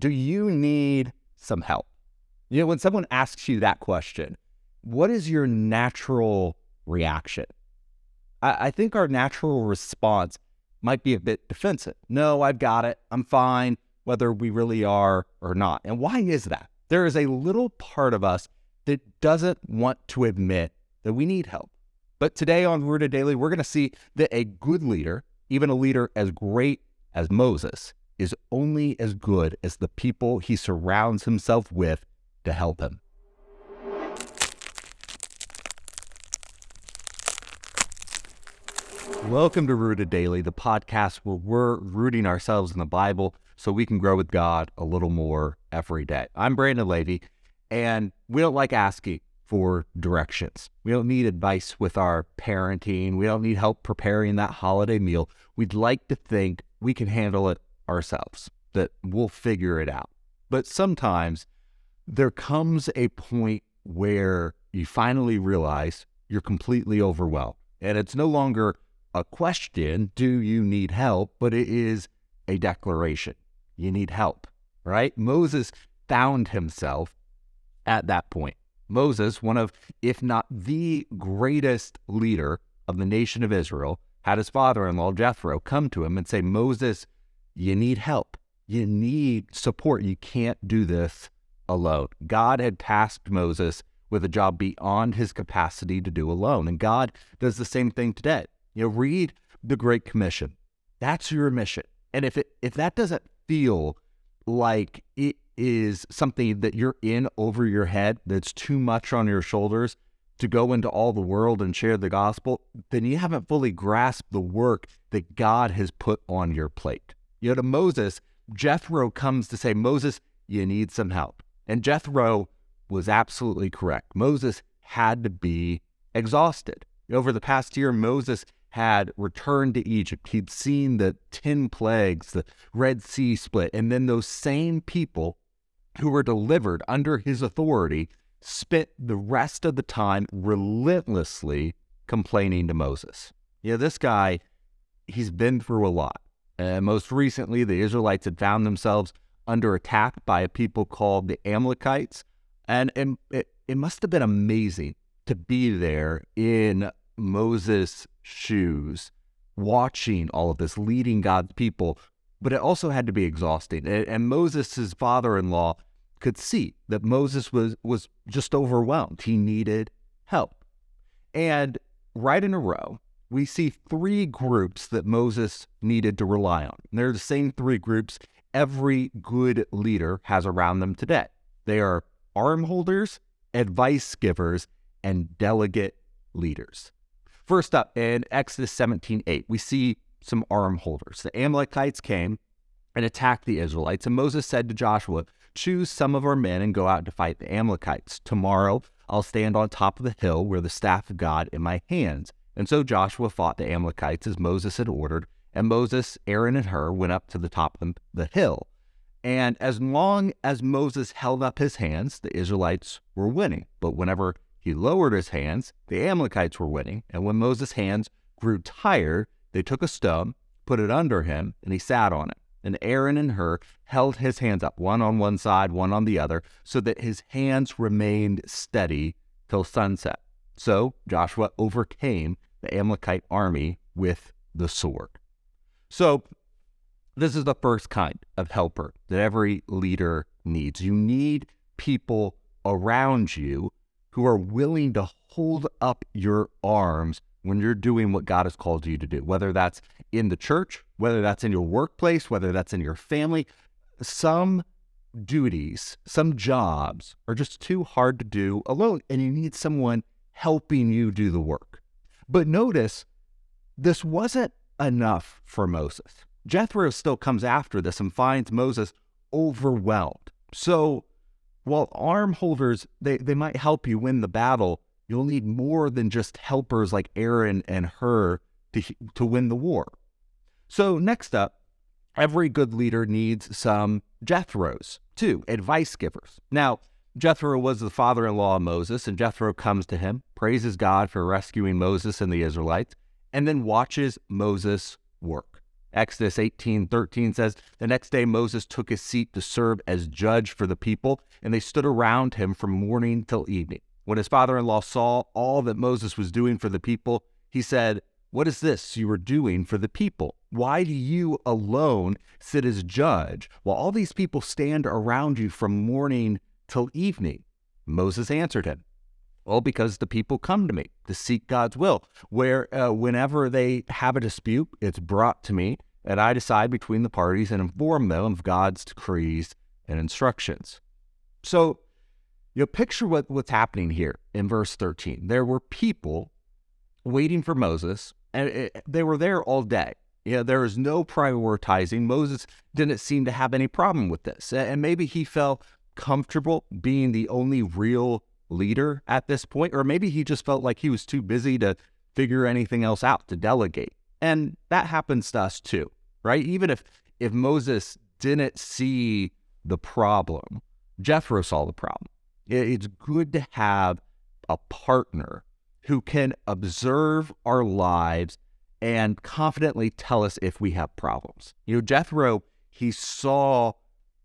Do you need some help? You know, when someone asks you that question, what is your natural reaction? I, I think our natural response might be a bit defensive. No, I've got it. I'm fine, whether we really are or not. And why is that? There is a little part of us that doesn't want to admit that we need help. But today on Rooted Daily, we're going to see that a good leader, even a leader as great as Moses, is only as good as the people he surrounds himself with to help him. Welcome to Rooted Daily, the podcast where we're rooting ourselves in the Bible so we can grow with God a little more every day. I'm Brandon Levy, and we don't like asking for directions. We don't need advice with our parenting. We don't need help preparing that holiday meal. We'd like to think we can handle it ourselves, that we'll figure it out. But sometimes there comes a point where you finally realize you're completely overwhelmed. And it's no longer a question, do you need help? But it is a declaration. You need help, right? Moses found himself at that point. Moses, one of, if not the greatest leader of the nation of Israel, had his father in law, Jethro, come to him and say, Moses, you need help. You need support. You can't do this alone. God had tasked Moses with a job beyond his capacity to do alone. And God does the same thing today. You know, read the Great Commission. That's your mission. And if it if that doesn't feel like it is something that you're in over your head, that's too much on your shoulders to go into all the world and share the gospel, then you haven't fully grasped the work that God has put on your plate. You know, to Moses, Jethro comes to say, Moses, you need some help. And Jethro was absolutely correct. Moses had to be exhausted. Over the past year, Moses had returned to Egypt. He'd seen the 10 plagues, the Red Sea split, and then those same people who were delivered under his authority spent the rest of the time relentlessly complaining to Moses. You know, this guy, he's been through a lot. And most recently, the Israelites had found themselves under attack by a people called the Amalekites. And, and it, it must have been amazing to be there in Moses' shoes, watching all of this, leading God's people. But it also had to be exhausting. And, and Moses' father in law could see that Moses was, was just overwhelmed. He needed help. And right in a row, we see three groups that Moses needed to rely on. They're the same three groups every good leader has around them today. They are arm holders, advice givers, and delegate leaders. First up in Exodus 17 8, we see some arm holders. The Amalekites came and attacked the Israelites, and Moses said to Joshua, Choose some of our men and go out to fight the Amalekites. Tomorrow I'll stand on top of the hill where the staff of God in my hands. And so Joshua fought the Amalekites as Moses had ordered, and Moses, Aaron, and Hur went up to the top of the hill. And as long as Moses held up his hands, the Israelites were winning. But whenever he lowered his hands, the Amalekites were winning. And when Moses' hands grew tired, they took a stone, put it under him, and he sat on it. And Aaron and Hur held his hands up, one on one side, one on the other, so that his hands remained steady till sunset. So Joshua overcame the Amalekite army with the sword. So, this is the first kind of helper that every leader needs. You need people around you who are willing to hold up your arms when you're doing what God has called you to do, whether that's in the church, whether that's in your workplace, whether that's in your family. Some duties, some jobs are just too hard to do alone, and you need someone helping you do the work. But notice this wasn't enough for Moses. Jethro still comes after this and finds Moses overwhelmed. So while arm holders, they, they might help you win the battle, you'll need more than just helpers like Aaron and Hur to, to win the war. So, next up, every good leader needs some Jethros, too, advice givers. Now, Jethro was the father in law of Moses, and Jethro comes to him, praises God for rescuing Moses and the Israelites, and then watches Moses work. Exodus 18 13 says, The next day Moses took his seat to serve as judge for the people, and they stood around him from morning till evening. When his father in law saw all that Moses was doing for the people, he said, What is this you are doing for the people? Why do you alone sit as judge while all these people stand around you from morning till evening? Moses answered him, well, because the people come to me to seek God's will. Where uh, whenever they have a dispute, it's brought to me, and I decide between the parties and inform them of God's decrees and instructions. So, you know, picture what, what's happening here in verse 13. There were people waiting for Moses, and it, they were there all day. You know, there was no prioritizing. Moses didn't seem to have any problem with this. And maybe he felt comfortable being the only real leader at this point, or maybe he just felt like he was too busy to figure anything else out to delegate. And that happens to us too, right? Even if if Moses didn't see the problem, Jethro saw the problem. It's good to have a partner who can observe our lives and confidently tell us if we have problems. You know, Jethro, he saw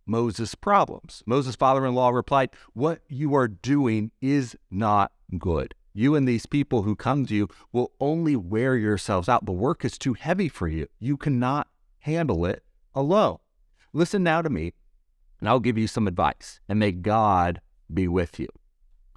Moses' problems. Moses' father in law replied, What you are doing is not good. You and these people who come to you will only wear yourselves out. The work is too heavy for you. You cannot handle it alone. Listen now to me, and I'll give you some advice, and may God be with you.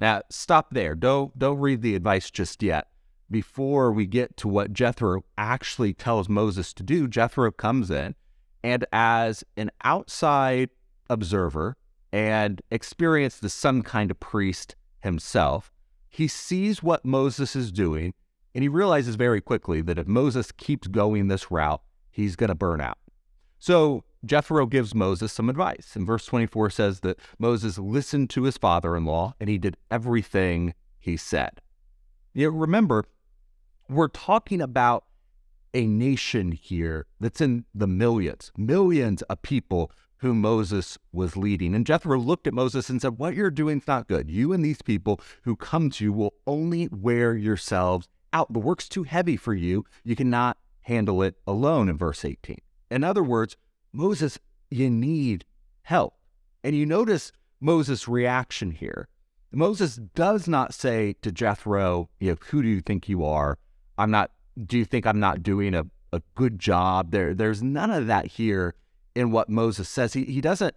Now, stop there. Don't, don't read the advice just yet. Before we get to what Jethro actually tells Moses to do, Jethro comes in, and as an outside observer and experienced as some kind of priest himself, he sees what Moses is doing and he realizes very quickly that if Moses keeps going this route, he's going to burn out. So Jethro gives Moses some advice. And verse 24 says that Moses listened to his father in law and he did everything he said. You remember, we're talking about a nation here that's in the millions, millions of people whom Moses was leading. And Jethro looked at Moses and said, What you're doing is not good. You and these people who come to you will only wear yourselves out. The work's too heavy for you. You cannot handle it alone, in verse 18. In other words, Moses, you need help. And you notice Moses' reaction here. Moses does not say to Jethro, you know, who do you think you are? I'm not, do you think I'm not doing a, a good job? There, there's none of that here in what Moses says. He, he doesn't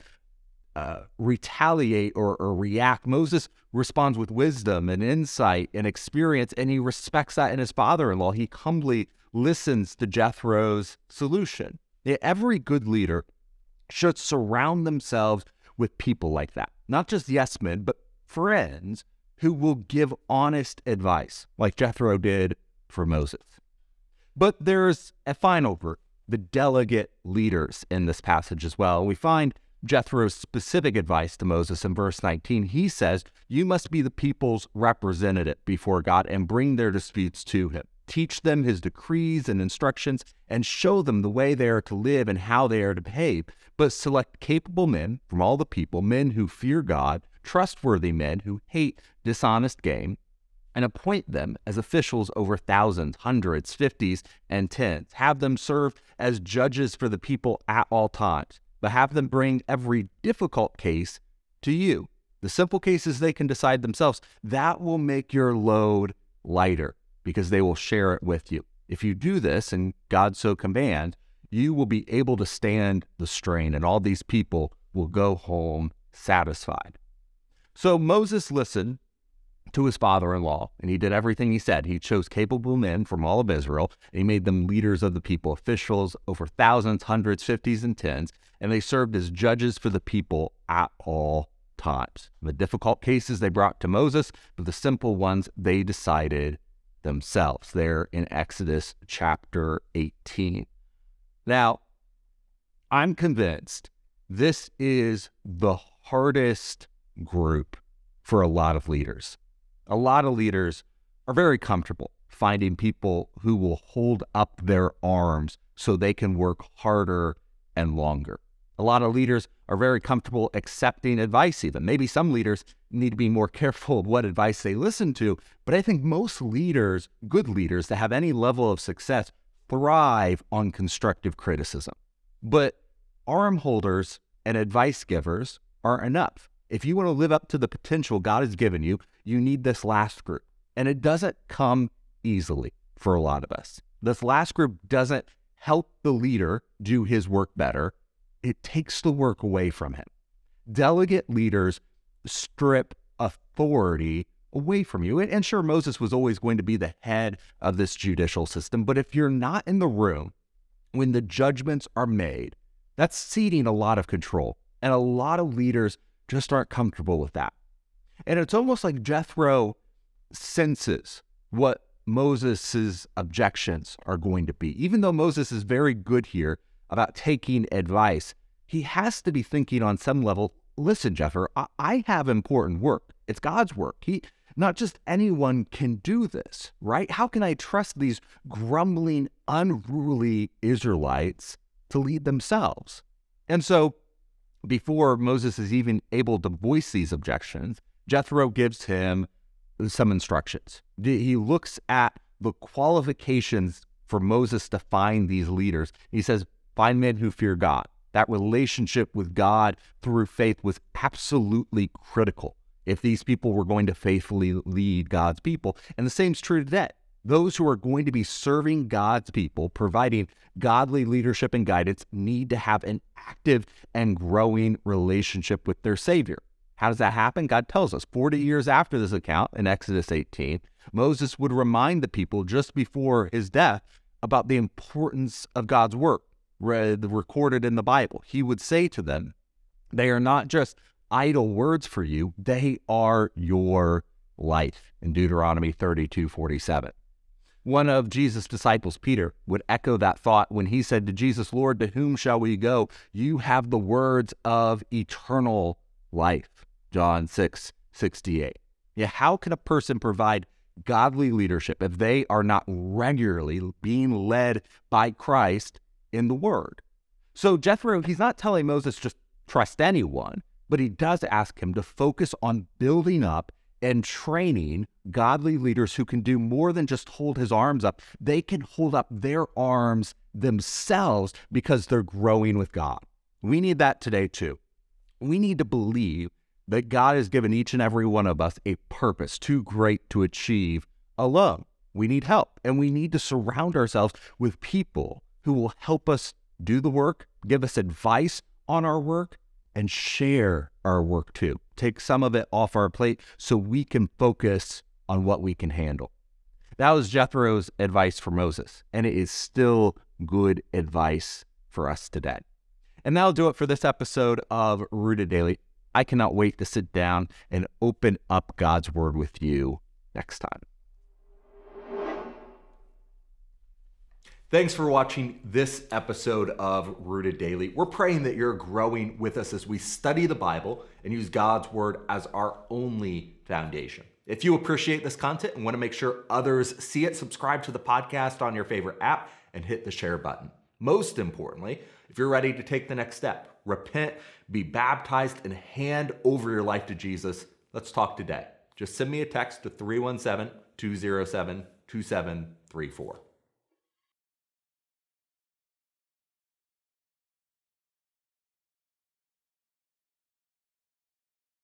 uh, retaliate or, or react. Moses responds with wisdom and insight and experience, and he respects that in his father in law. He humbly listens to Jethro's solution. Every good leader should surround themselves with people like that, not just yes men, but friends who will give honest advice, like Jethro did for Moses. But there's a final group the delegate leaders in this passage as well. We find Jethro's specific advice to Moses in verse 19. He says, You must be the people's representative before God and bring their disputes to him. Teach them his decrees and instructions and show them the way they are to live and how they are to behave. But select capable men from all the people, men who fear God, trustworthy men who hate dishonest gain, and appoint them as officials over thousands, hundreds, fifties, and tens. Have them serve as judges for the people at all times, but have them bring every difficult case to you. The simple cases they can decide themselves. That will make your load lighter because they will share it with you. If you do this, and God so command, you will be able to stand the strain, and all these people will go home satisfied. So Moses listened to his father in law, and he did everything he said. He chose capable men from all of Israel, and he made them leaders of the people, officials over thousands, hundreds, fifties, and tens, and they served as judges for the people at all times. The difficult cases they brought to Moses, but the simple ones they decided themselves. There in Exodus chapter 18. Now, I'm convinced this is the hardest group for a lot of leaders a lot of leaders are very comfortable finding people who will hold up their arms so they can work harder and longer. A lot of leaders are very comfortable accepting advice, even. Maybe some leaders need to be more careful of what advice they listen to. But I think most leaders, good leaders that have any level of success, thrive on constructive criticism. But arm holders and advice givers aren't enough. If you want to live up to the potential God has given you, you need this last group. And it doesn't come easily for a lot of us. This last group doesn't help the leader do his work better, it takes the work away from him. Delegate leaders strip authority away from you. And sure, Moses was always going to be the head of this judicial system, but if you're not in the room when the judgments are made, that's ceding a lot of control. And a lot of leaders just aren't comfortable with that. And it's almost like Jethro senses what Moses' objections are going to be. Even though Moses is very good here about taking advice, he has to be thinking on some level listen, Jethro, I, I have important work. It's God's work. He, not just anyone can do this, right? How can I trust these grumbling, unruly Israelites to lead themselves? And so, before Moses is even able to voice these objections, Jethro gives him some instructions. He looks at the qualifications for Moses to find these leaders. He says, Find men who fear God. That relationship with God through faith was absolutely critical if these people were going to faithfully lead God's people. And the same is true today. Those who are going to be serving God's people, providing godly leadership and guidance, need to have an active and growing relationship with their Savior. How does that happen? God tells us 40 years after this account in Exodus 18, Moses would remind the people just before his death about the importance of God's work read, recorded in the Bible. He would say to them, They are not just idle words for you, they are your life in Deuteronomy 32 47. One of Jesus' disciples, Peter, would echo that thought when he said to Jesus, Lord, to whom shall we go? You have the words of eternal life. John 6 68. Yeah, how can a person provide godly leadership if they are not regularly being led by Christ in the Word? So Jethro, he's not telling Moses just trust anyone, but he does ask him to focus on building up and training godly leaders who can do more than just hold his arms up. They can hold up their arms themselves because they're growing with God. We need that today too. We need to believe that God has given each and every one of us a purpose too great to achieve alone. We need help and we need to surround ourselves with people who will help us do the work, give us advice on our work, and share our work too. Take some of it off our plate so we can focus on what we can handle. That was Jethro's advice for Moses, and it is still good advice for us today. And that'll do it for this episode of Rooted Daily. I cannot wait to sit down and open up God's Word with you next time. Thanks for watching this episode of Rooted Daily. We're praying that you're growing with us as we study the Bible and use God's Word as our only foundation. If you appreciate this content and want to make sure others see it, subscribe to the podcast on your favorite app and hit the share button. Most importantly, if you're ready to take the next step, repent, be baptized, and hand over your life to Jesus, let's talk today. Just send me a text to 317 207 2734.